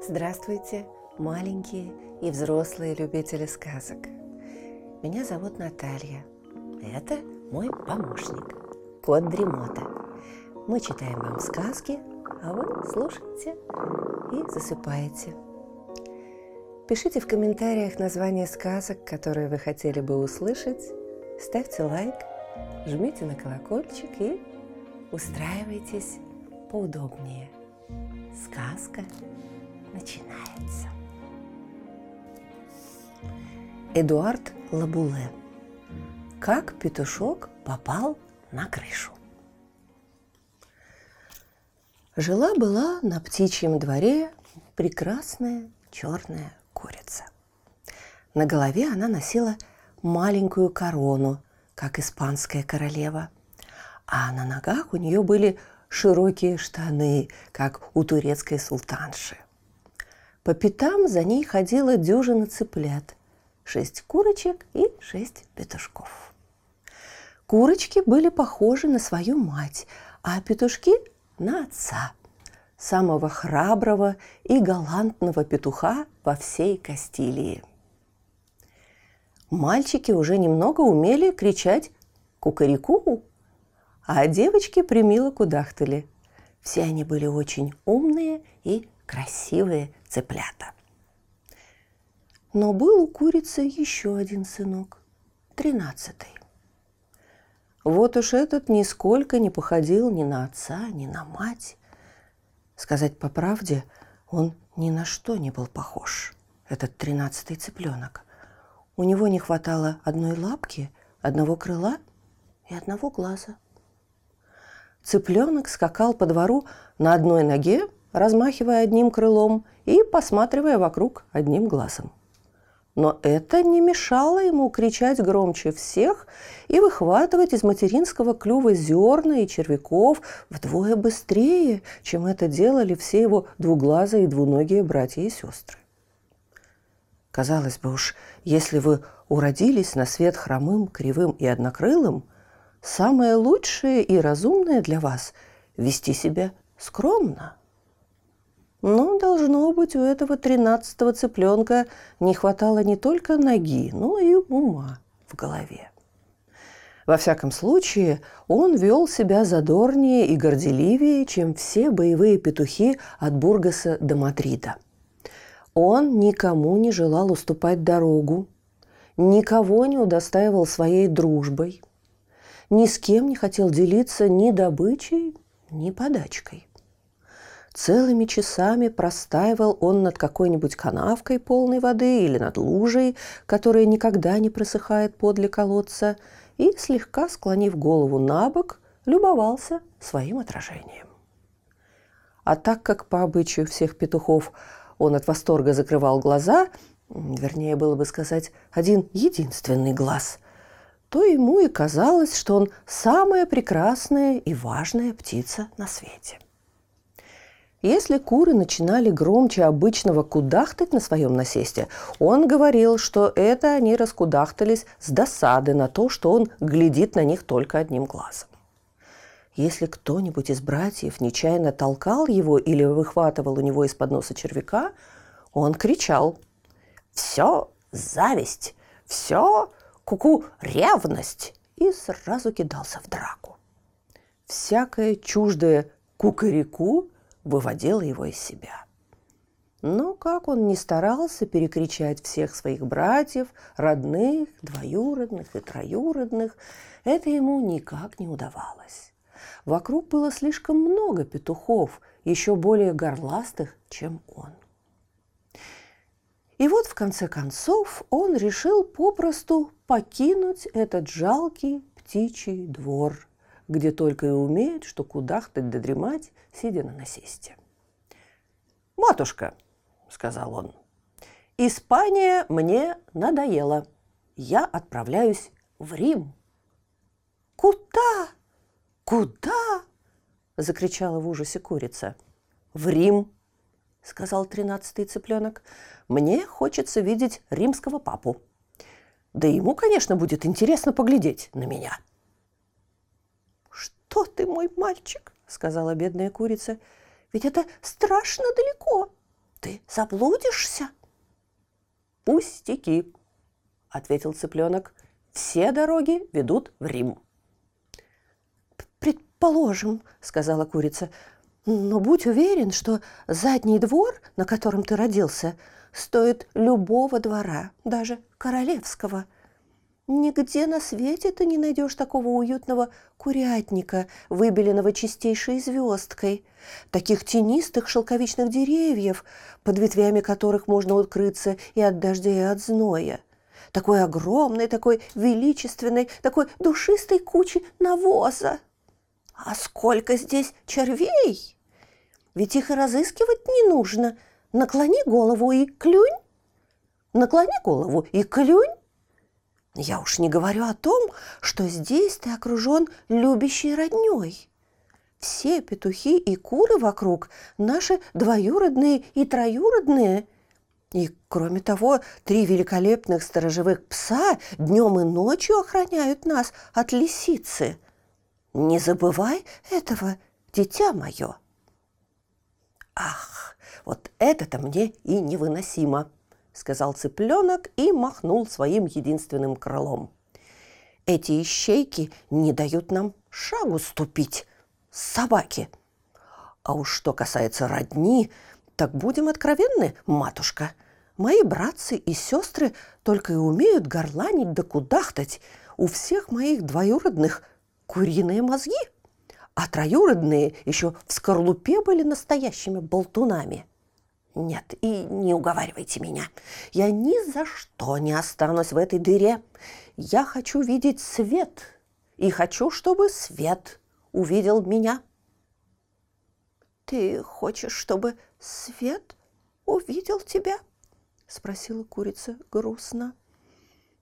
Здравствуйте, маленькие и взрослые любители сказок. Меня зовут Наталья. Это мой помощник, кот Дремота. Мы читаем вам сказки, а вы слушаете и засыпаете. Пишите в комментариях названия сказок, которые вы хотели бы услышать, ставьте лайк, жмите на колокольчик и устраивайтесь поудобнее. Сказка начинается. Эдуард Лабуле. Как петушок попал на крышу? Жила-была на птичьем дворе прекрасная черная курица. На голове она носила маленькую корону, как испанская королева, а на ногах у нее были широкие штаны, как у турецкой султанши. По пятам за ней ходила дюжина цыплят, шесть курочек и шесть петушков. Курочки были похожи на свою мать, а петушки – на отца, самого храброго и галантного петуха во всей Кастилии. Мальчики уже немного умели кричать «кукареку», а девочки примило кудахтали. Все они были очень умные и красивые цыплята. Но был у курицы еще один сынок, тринадцатый. Вот уж этот нисколько не походил ни на отца, ни на мать. Сказать по правде, он ни на что не был похож, этот тринадцатый цыпленок. У него не хватало одной лапки, одного крыла и одного глаза. Цыпленок скакал по двору на одной ноге, размахивая одним крылом и посматривая вокруг одним глазом. Но это не мешало ему кричать громче всех и выхватывать из материнского клюва зерна и червяков вдвое быстрее, чем это делали все его двуглазые и двуногие братья и сестры. Казалось бы уж, если вы уродились на свет хромым, кривым и однокрылым, самое лучшее и разумное для вас – вести себя скромно – но, должно быть, у этого тринадцатого цыпленка не хватало не только ноги, но и ума в голове. Во всяком случае, он вел себя задорнее и горделивее, чем все боевые петухи от Бургаса до Мадрида. Он никому не желал уступать дорогу, никого не удостаивал своей дружбой, ни с кем не хотел делиться ни добычей, ни подачкой. Целыми часами простаивал он над какой-нибудь канавкой полной воды или над лужей, которая никогда не просыхает подле колодца, и, слегка склонив голову на бок, любовался своим отражением. А так как по обычаю всех петухов он от восторга закрывал глаза, вернее было бы сказать, один единственный глаз, то ему и казалось, что он самая прекрасная и важная птица на свете – если куры начинали громче обычного кудахтать на своем насесте, он говорил, что это они раскудахтались с досады на то, что он глядит на них только одним глазом. Если кто-нибудь из братьев нечаянно толкал его или выхватывал у него из-под носа червяка, он кричал «Все зависть! Все куку ревность!» и сразу кидался в драку. Всякое чуждое кукареку выводила его из себя. Но как он не старался перекричать всех своих братьев, родных, двоюродных и троюродных, это ему никак не удавалось. Вокруг было слишком много петухов, еще более горластых, чем он. И вот в конце концов он решил попросту покинуть этот жалкий птичий двор – где только и умеет, что кудахтать да дремать, сидя на насесте. «Матушка», — сказал он, — «Испания мне надоела. Я отправляюсь в Рим». «Куда? Куда?» – закричала в ужасе курица. «В Рим», – сказал тринадцатый цыпленок. «Мне хочется видеть римского папу. Да ему, конечно, будет интересно поглядеть на меня. «Что ты, мой мальчик?» – сказала бедная курица. «Ведь это страшно далеко. Ты заблудишься?» «Пустяки», – ответил цыпленок. «Все дороги ведут в Рим». «Предположим», – сказала курица, – «но будь уверен, что задний двор, на котором ты родился, стоит любого двора, даже королевского. Нигде на свете ты не найдешь такого уютного курятника, выбеленного чистейшей звездкой, таких тенистых шелковичных деревьев, под ветвями которых можно укрыться и от дождя, и от зноя, такой огромной, такой величественной, такой душистой кучи навоза. А сколько здесь червей! Ведь их и разыскивать не нужно. Наклони голову и клюнь. Наклони голову и клюнь. Я уж не говорю о том, что здесь ты окружен любящей родней. Все петухи и куры вокруг наши двоюродные и троюродные. И, кроме того, три великолепных сторожевых пса днем и ночью охраняют нас от лисицы. Не забывай этого, дитя мое. Ах, вот это-то мне и невыносимо сказал цыпленок и махнул своим единственным крылом. Эти ищейки не дают нам шагу ступить. Собаки. А уж что касается родни, так будем откровенны, матушка. Мои братцы и сестры только и умеют горланить да кудахтать. У всех моих двоюродных куриные мозги, а троюродные еще в скорлупе были настоящими болтунами. Нет, и не уговаривайте меня. Я ни за что не останусь в этой дыре. Я хочу видеть свет, и хочу, чтобы свет увидел меня. Ты хочешь, чтобы свет увидел тебя? Спросила курица грустно.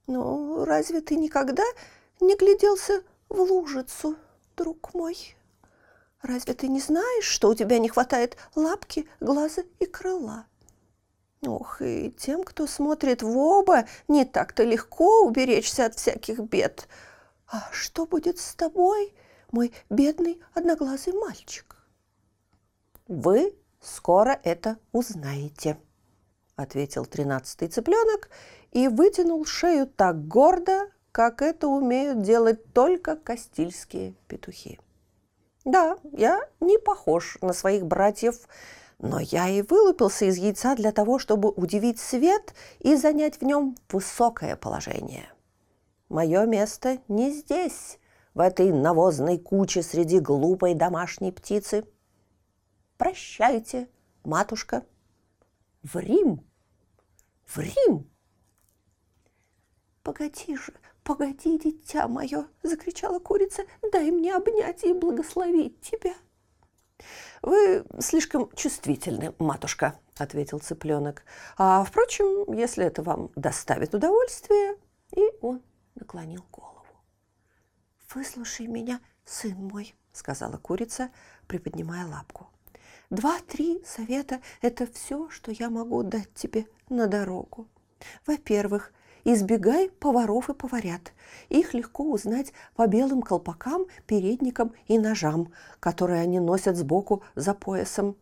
Ну, разве ты никогда не гляделся в лужицу, друг мой? Разве ты не знаешь, что у тебя не хватает лапки, глаза и крыла? Ох, и тем, кто смотрит в оба, не так-то легко уберечься от всяких бед. А что будет с тобой, мой бедный одноглазый мальчик? Вы скоро это узнаете, ответил тринадцатый цыпленок и вытянул шею так гордо, как это умеют делать только кастильские петухи. Да, я не похож на своих братьев, но я и вылупился из яйца для того, чтобы удивить свет и занять в нем высокое положение. Мое место не здесь, в этой навозной куче среди глупой домашней птицы. Прощайте, матушка. В Рим! В Рим! Погоди же, «Погоди, дитя мое!» – закричала курица. «Дай мне обнять и благословить тебя!» «Вы слишком чувствительны, матушка», – ответил цыпленок. «А, впрочем, если это вам доставит удовольствие...» И он наклонил голову. «Выслушай меня, сын мой», – сказала курица, приподнимая лапку. «Два-три совета – это все, что я могу дать тебе на дорогу. Во-первых, Избегай поваров и поварят. Их легко узнать по белым колпакам, передникам и ножам, которые они носят сбоку за поясом.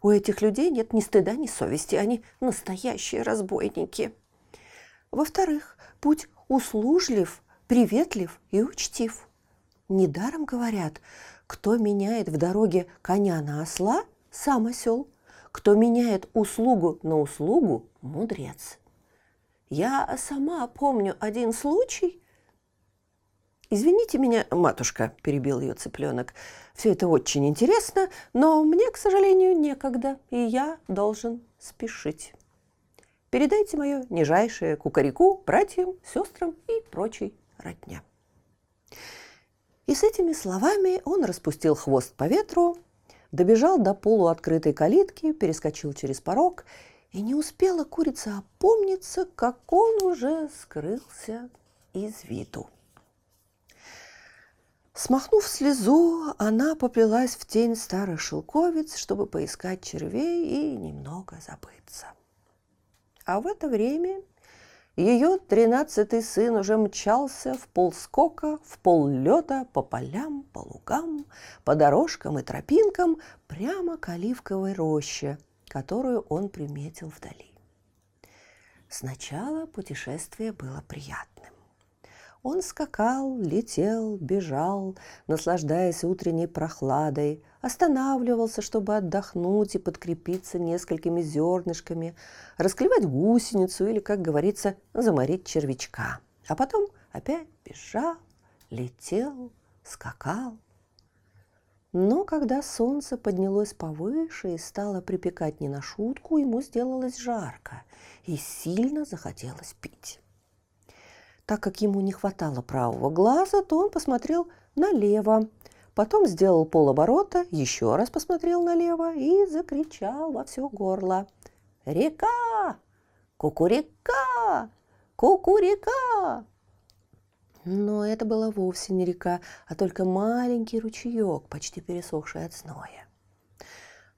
У этих людей нет ни стыда, ни совести. Они настоящие разбойники. Во-вторых, будь услужлив, приветлив и учтив. Недаром говорят, кто меняет в дороге коня на осла, сам осел. Кто меняет услугу на услугу, мудрец. Я сама помню один случай. Извините меня, матушка, перебил ее цыпленок. Все это очень интересно, но мне, к сожалению, некогда, и я должен спешить. Передайте мое нижайшее кукареку братьям, сестрам и прочей родня. И с этими словами он распустил хвост по ветру, добежал до полуоткрытой калитки, перескочил через порог и не успела курица опомниться, как он уже скрылся из виду. Смахнув слезу, она поплелась в тень старых шелковиц, чтобы поискать червей и немного забыться. А в это время ее тринадцатый сын уже мчался в полскока, в поллета по полям, по лугам, по дорожкам и тропинкам прямо к оливковой роще, которую он приметил вдали. Сначала путешествие было приятным. Он скакал, летел, бежал, наслаждаясь утренней прохладой, останавливался, чтобы отдохнуть и подкрепиться несколькими зернышками, расклевать гусеницу или, как говорится, заморить червячка. А потом опять бежал, летел, скакал. Но когда солнце поднялось повыше и стало припекать не на шутку, ему сделалось жарко и сильно захотелось пить. Так как ему не хватало правого глаза, то он посмотрел налево, потом сделал полоборота, еще раз посмотрел налево и закричал во все горло. «Река! Кукурека! Кукурека!» Но это была вовсе не река, а только маленький ручеек, почти пересохший от зноя.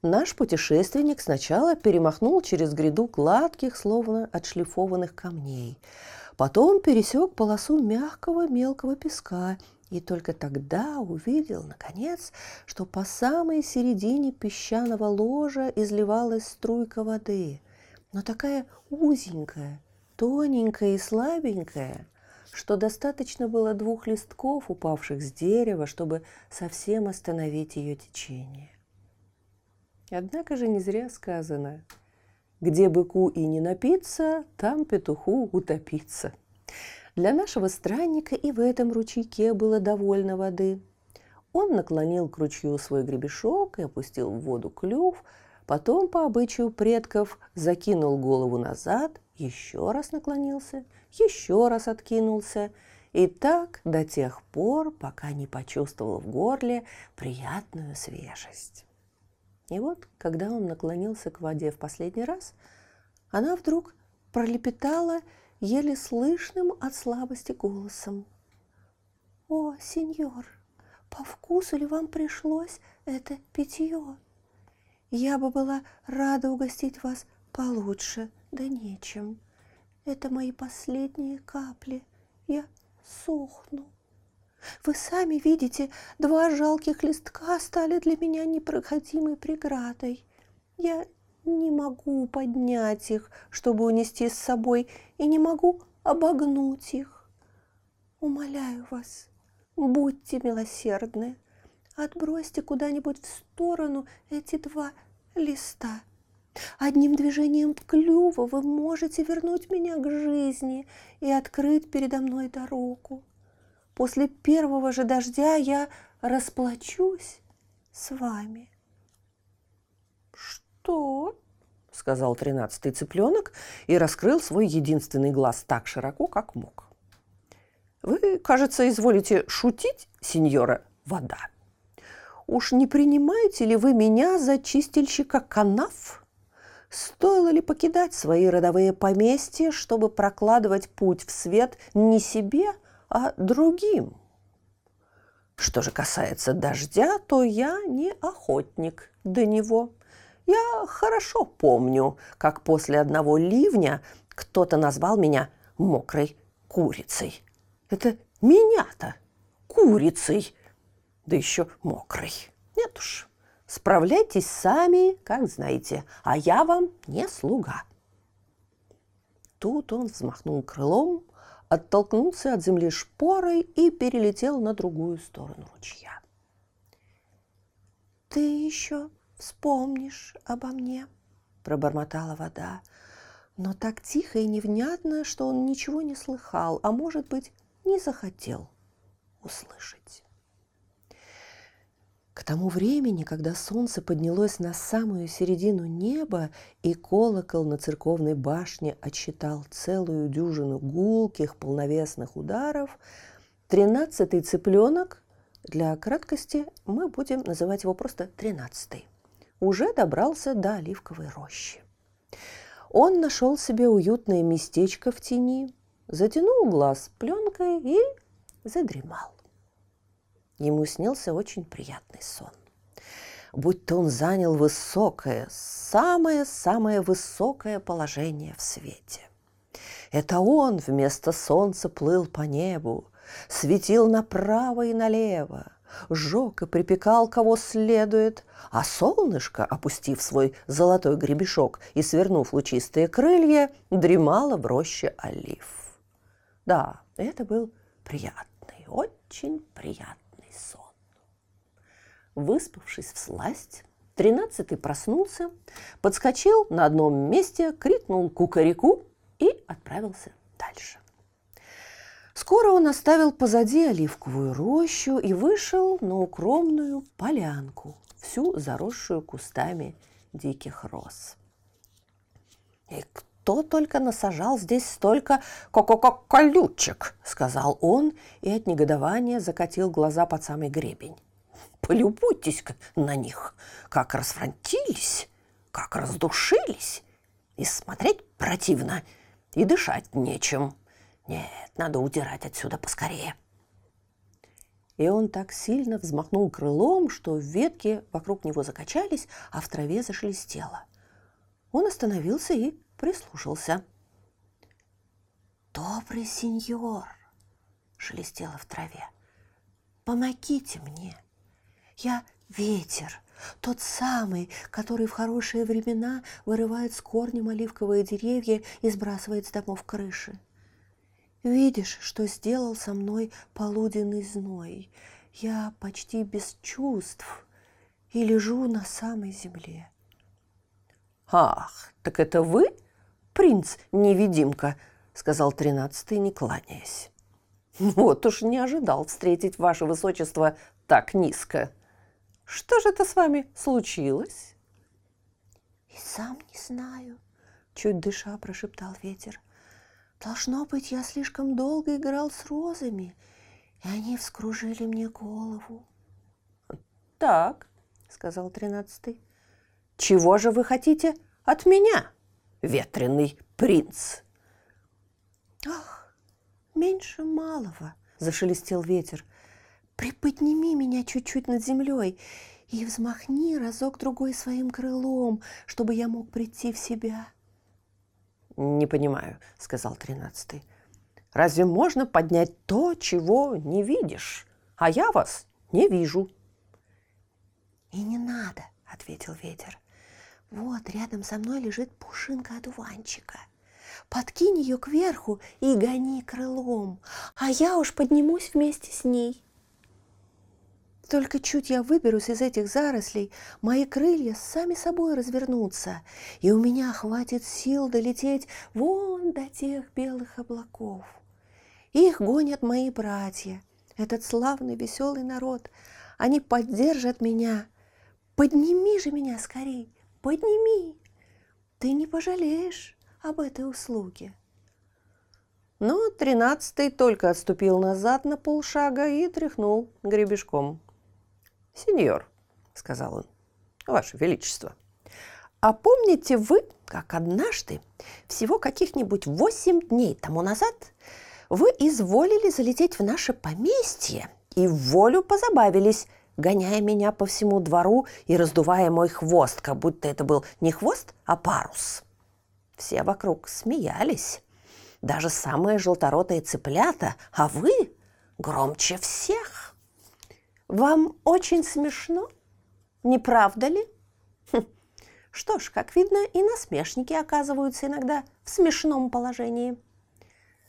Наш путешественник сначала перемахнул через гряду гладких, словно отшлифованных камней – Потом пересек полосу мягкого мелкого песка и только тогда увидел, наконец, что по самой середине песчаного ложа изливалась струйка воды, но такая узенькая, тоненькая и слабенькая, что достаточно было двух листков, упавших с дерева, чтобы совсем остановить ее течение. Однако же не зря сказано – где быку и не напиться, там петуху утопиться. Для нашего странника и в этом ручейке было довольно воды. Он наклонил к ручью свой гребешок и опустил в воду клюв, потом, по обычаю предков, закинул голову назад, еще раз наклонился, еще раз откинулся, и так до тех пор, пока не почувствовал в горле приятную свежесть. И вот, когда он наклонился к воде в последний раз, она вдруг пролепетала еле слышным от слабости голосом. «О, сеньор, по вкусу ли вам пришлось это питье? Я бы была рада угостить вас получше, да нечем. Это мои последние капли. Я сохну». Вы сами видите, два жалких листка стали для меня непроходимой преградой. Я не могу поднять их, чтобы унести с собой, и не могу обогнуть их. Умоляю вас, будьте милосердны, отбросьте куда-нибудь в сторону эти два листа. Одним движением клюва вы можете вернуть меня к жизни и открыть передо мной дорогу после первого же дождя я расплачусь с вами. Что? сказал тринадцатый цыпленок и раскрыл свой единственный глаз так широко, как мог. Вы, кажется, изволите шутить, сеньора вода. Уж не принимаете ли вы меня за чистильщика канав? Стоило ли покидать свои родовые поместья, чтобы прокладывать путь в свет не себе, а другим. Что же касается дождя, то я не охотник до него. Я хорошо помню, как после одного ливня кто-то назвал меня мокрой курицей. Это меня-то курицей, да еще мокрой. Нет уж, справляйтесь сами, как знаете, а я вам не слуга. Тут он взмахнул крылом, оттолкнулся от земли шпорой и перелетел на другую сторону ручья. «Ты еще вспомнишь обо мне», – пробормотала вода, но так тихо и невнятно, что он ничего не слыхал, а, может быть, не захотел услышать. К тому времени, когда солнце поднялось на самую середину неба и колокол на церковной башне отсчитал целую дюжину гулких полновесных ударов, тринадцатый цыпленок, для краткости мы будем называть его просто тринадцатый, уже добрался до оливковой рощи. Он нашел себе уютное местечко в тени, затянул глаз пленкой и задремал. Ему снился очень приятный сон. Будь-то он занял высокое, самое-самое высокое положение в свете. Это он вместо солнца плыл по небу, светил направо и налево, жег и припекал кого следует, а солнышко, опустив свой золотой гребешок и свернув лучистые крылья, дремало в роще олив. Да, это был приятный, очень приятный. Выспавшись в сласть, тринадцатый проснулся, подскочил на одном месте, крикнул кукареку и отправился дальше. Скоро он оставил позади оливковую рощу и вышел на укромную полянку, всю заросшую кустами диких роз. «И кто только насажал здесь столько ко-ко-ко-колючек!» – сказал он и от негодования закатил глаза под самый гребень. Полюбуйтесь на них, как расфронтились, как раздушились, и смотреть противно, и дышать нечем. Нет, надо удирать отсюда поскорее. И он так сильно взмахнул крылом, что ветки вокруг него закачались, а в траве зашелестело. Он остановился и прислушался. «Добрый сеньор!» – шелестело в траве. «Помогите мне! Я ветер, тот самый, который в хорошие времена вырывает с корнем оливковые деревья и сбрасывает с домов крыши. Видишь, что сделал со мной полуденный зной. Я почти без чувств и лежу на самой земле. «Ах, так это вы, принц-невидимка?» — сказал тринадцатый, не кланяясь. «Вот уж не ожидал встретить ваше высочество так низко. Что же это с вами случилось?» «И сам не знаю», — чуть дыша прошептал ветер. Должно быть, я слишком долго играл с розами, и они вскружили мне голову. Так, сказал тринадцатый. Чего же вы хотите от меня, ветреный принц? Ах, меньше малого, зашелестел ветер. Приподними меня чуть-чуть над землей и взмахни разок-другой своим крылом, чтобы я мог прийти в себя. «Не понимаю», — сказал тринадцатый. «Разве можно поднять то, чего не видишь? А я вас не вижу». «И не надо», — ответил ветер. «Вот рядом со мной лежит пушинка одуванчика. Подкинь ее кверху и гони крылом, а я уж поднимусь вместе с ней». Только чуть я выберусь из этих зарослей, мои крылья сами собой развернутся, и у меня хватит сил долететь вон до тех белых облаков. Их гонят мои братья, этот славный веселый народ. Они поддержат меня. Подними же меня скорей, подними. Ты не пожалеешь об этой услуге. Но тринадцатый только отступил назад на полшага и тряхнул гребешком. «Сеньор», — сказал он, — «Ваше Величество, а помните вы, как однажды, всего каких-нибудь восемь дней тому назад, вы изволили залететь в наше поместье и в волю позабавились, гоняя меня по всему двору и раздувая мой хвост, как будто это был не хвост, а парус. Все вокруг смеялись, даже самые желторотые цыплята, а вы громче всех. Вам очень смешно, не правда ли? Хм. Что ж, как видно, и насмешники оказываются иногда в смешном положении.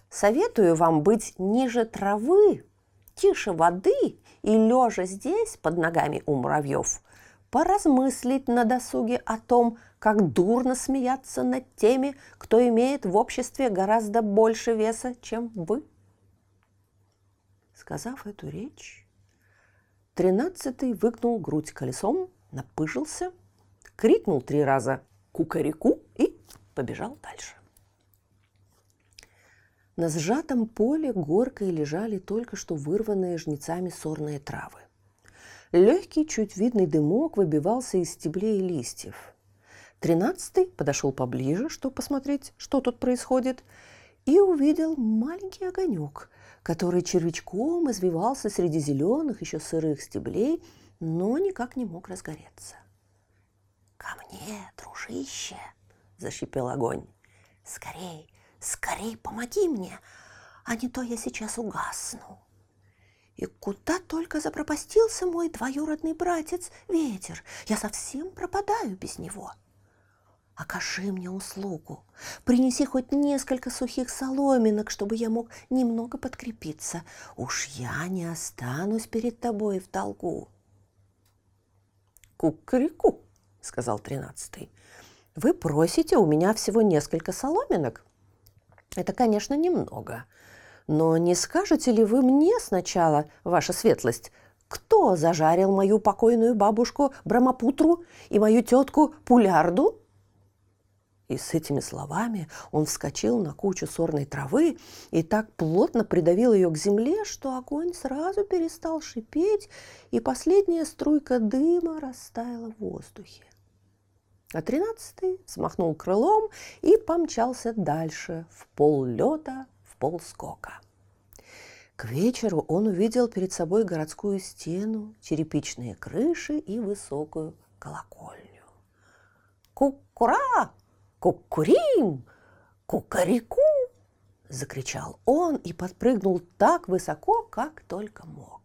Советую вам быть ниже травы, тише воды и лежа здесь под ногами у муравьев, поразмыслить на досуге о том, как дурно смеяться над теми, кто имеет в обществе гораздо больше веса, чем вы. Сказав эту речь, Тринадцатый выгнул грудь колесом, напыжился, крикнул три раза «кукареку» и побежал дальше. На сжатом поле горкой лежали только что вырванные жнецами сорные травы. Легкий, чуть видный дымок выбивался из стеблей и листьев. Тринадцатый подошел поближе, чтобы посмотреть, что тут происходит, и увидел маленький огонек, который червячком извивался среди зеленых, еще сырых стеблей, но никак не мог разгореться. «Ко мне, дружище!» – зашипел огонь. «Скорей, Скорей помоги мне, а не то я сейчас угасну. И куда только запропастился мой двоюродный братец Ветер. Я совсем пропадаю без него. Окажи мне услугу. Принеси хоть несколько сухих соломинок, чтобы я мог немного подкрепиться. Уж я не останусь перед тобой в долгу. Кукареку, сказал тринадцатый. Вы просите у меня всего несколько соломинок? Это, конечно, немного. Но не скажете ли вы мне сначала, ваша светлость, кто зажарил мою покойную бабушку Брамапутру и мою тетку Пулярду? И с этими словами он вскочил на кучу сорной травы и так плотно придавил ее к земле, что огонь сразу перестал шипеть, и последняя струйка дыма растаяла в воздухе. А тринадцатый смахнул крылом и помчался дальше, в поллета, в полскока. К вечеру он увидел перед собой городскую стену, черепичные крыши и высокую колокольню. «Кукура! Кукурим! Кукареку!» – закричал он и подпрыгнул так высоко, как только мог.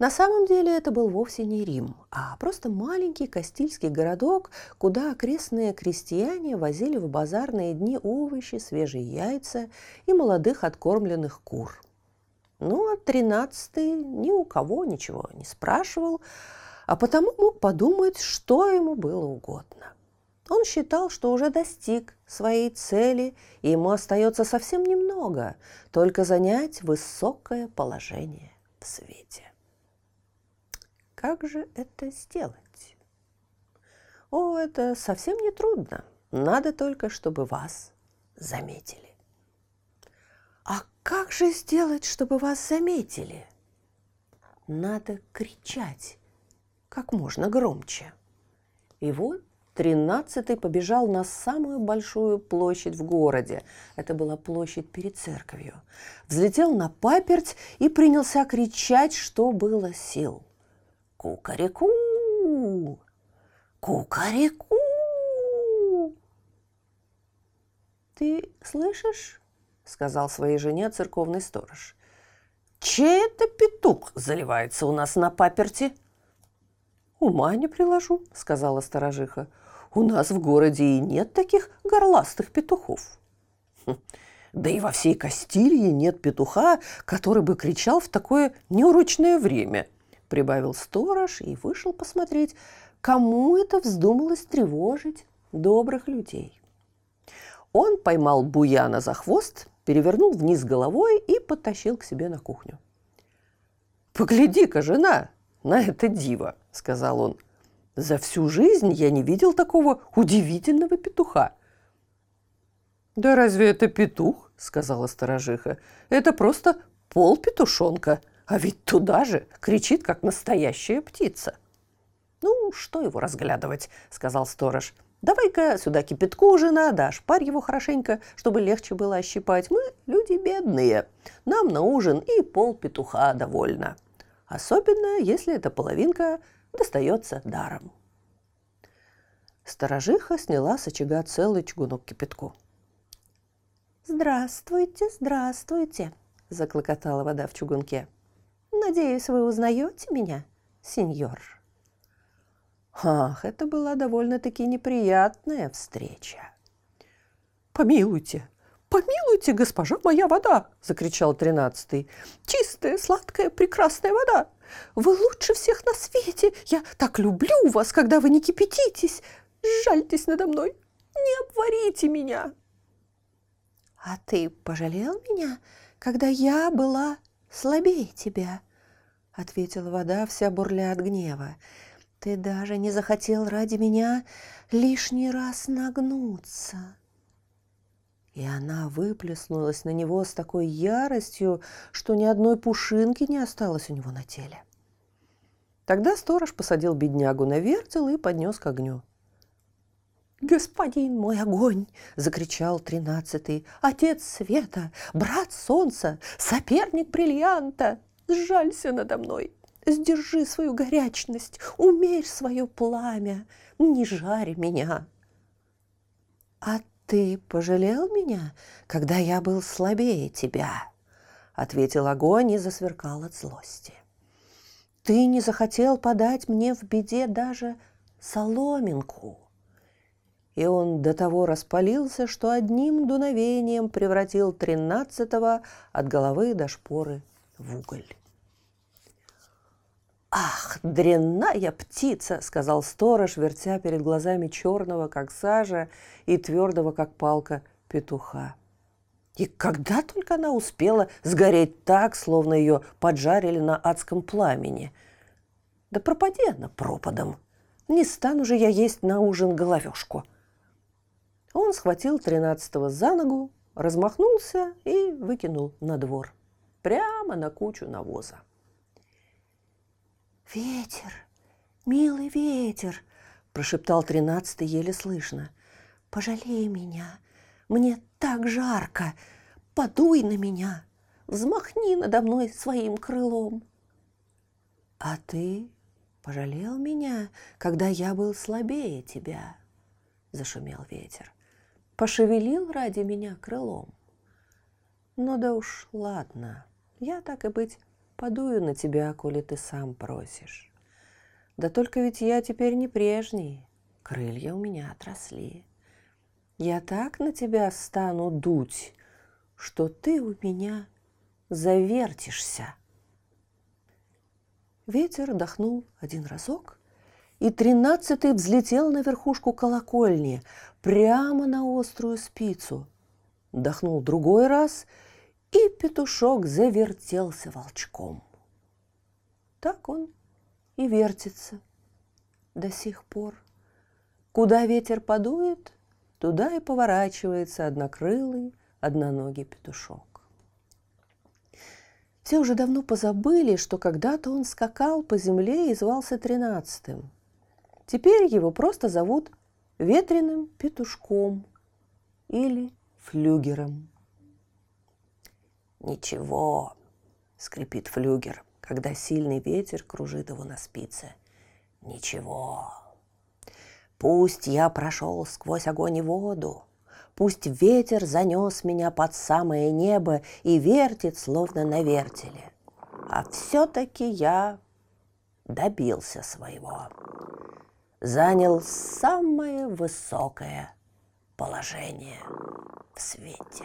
На самом деле это был вовсе не Рим, а просто маленький кастильский городок, куда окрестные крестьяне возили в базарные дни овощи, свежие яйца и молодых откормленных кур. Ну, а тринадцатый ни у кого ничего не спрашивал, а потому мог подумать, что ему было угодно. Он считал, что уже достиг своей цели, и ему остается совсем немного, только занять высокое положение в свете. Как же это сделать? О, это совсем не трудно. Надо только, чтобы вас заметили. А как же сделать, чтобы вас заметили? Надо кричать как можно громче. И вот тринадцатый побежал на самую большую площадь в городе. Это была площадь перед церковью. Взлетел на паперть и принялся кричать, что было сил – Кукареку! Кукареку! Ты слышишь? сказал своей жене церковный сторож. Чей это петух заливается у нас на паперти? Ума не приложу, сказала сторожиха. У нас в городе и нет таких горластых петухов. Хм, да и во всей Кастилии нет петуха, который бы кричал в такое неурочное время – прибавил сторож и вышел посмотреть, кому это вздумалось тревожить добрых людей. Он поймал Буяна за хвост, перевернул вниз головой и потащил к себе на кухню. «Погляди-ка, жена, на это диво!» – сказал он. «За всю жизнь я не видел такого удивительного петуха». «Да разве это петух?» – сказала сторожиха. «Это просто пол петушонка». А ведь туда же кричит, как настоящая птица. «Ну, что его разглядывать?» – сказал сторож. «Давай-ка сюда кипятку, жена, да шпарь его хорошенько, чтобы легче было ощипать. Мы люди бедные. Нам на ужин и пол петуха довольно. Особенно, если эта половинка достается даром». Сторожиха сняла с очага целый чугунок кипятку. «Здравствуйте, здравствуйте!» – заклокотала вода в чугунке. Надеюсь, вы узнаете меня, сеньор?» Ах, это была довольно-таки неприятная встреча. «Помилуйте, помилуйте, госпожа моя вода!» – закричал тринадцатый. «Чистая, сладкая, прекрасная вода! Вы лучше всех на свете! Я так люблю вас, когда вы не кипятитесь! Жальтесь надо мной! Не обварите меня!» «А ты пожалел меня, когда я была слабее тебя?» — ответила вода, вся бурля от гнева. «Ты даже не захотел ради меня лишний раз нагнуться». И она выплеснулась на него с такой яростью, что ни одной пушинки не осталось у него на теле. Тогда сторож посадил беднягу на вертел и поднес к огню. «Господин мой огонь!» – закричал тринадцатый. «Отец света, брат солнца, соперник бриллианта! Сжалься надо мной! Сдержи свою горячность, умерь свое пламя, не жарь меня!» «А «Ты пожалел меня, когда я был слабее тебя?» — ответил огонь и засверкал от злости. «Ты не захотел подать мне в беде даже соломинку!» И он до того распалился, что одним дуновением превратил тринадцатого от головы до шпоры в уголь. «Ах, дрянная птица!» — сказал сторож, вертя перед глазами черного, как сажа, и твердого, как палка, петуха. И когда только она успела сгореть так, словно ее поджарили на адском пламени. Да пропади она пропадом. Не стану же я есть на ужин головешку. Он схватил тринадцатого за ногу, размахнулся и выкинул на двор, прямо на кучу навоза. «Ветер, милый ветер!» – прошептал тринадцатый еле слышно. «Пожалей меня, мне так жарко, подуй на меня, взмахни надо мной своим крылом». «А ты пожалел меня, когда я был слабее тебя?» – зашумел ветер. «Пошевелил ради меня крылом?» «Ну да уж, ладно, я так и быть подую на тебя, коли ты сам просишь. Да только ведь я теперь не прежний, крылья у меня отросли. Я так на тебя стану дуть, что ты у меня завертишься. Ветер дохнул один разок, и тринадцатый взлетел на верхушку колокольни, прямо на острую спицу. Дохнул другой раз — и петушок завертелся волчком. Так он и вертится до сих пор. Куда ветер подует, туда и поворачивается однокрылый, одноногий петушок. Все уже давно позабыли, что когда-то он скакал по земле и звался тринадцатым. Теперь его просто зовут ветреным петушком или флюгером. «Ничего», — скрипит флюгер, когда сильный ветер кружит его на спице. «Ничего. Пусть я прошел сквозь огонь и воду, Пусть ветер занес меня под самое небо и вертит, словно на вертеле. А все-таки я добился своего. Занял самое высокое положение в свете.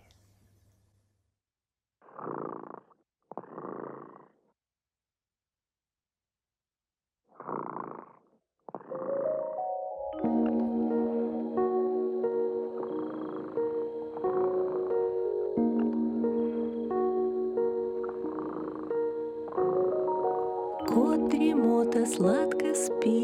спит,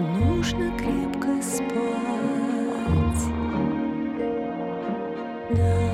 Нужно крепко спать. Да.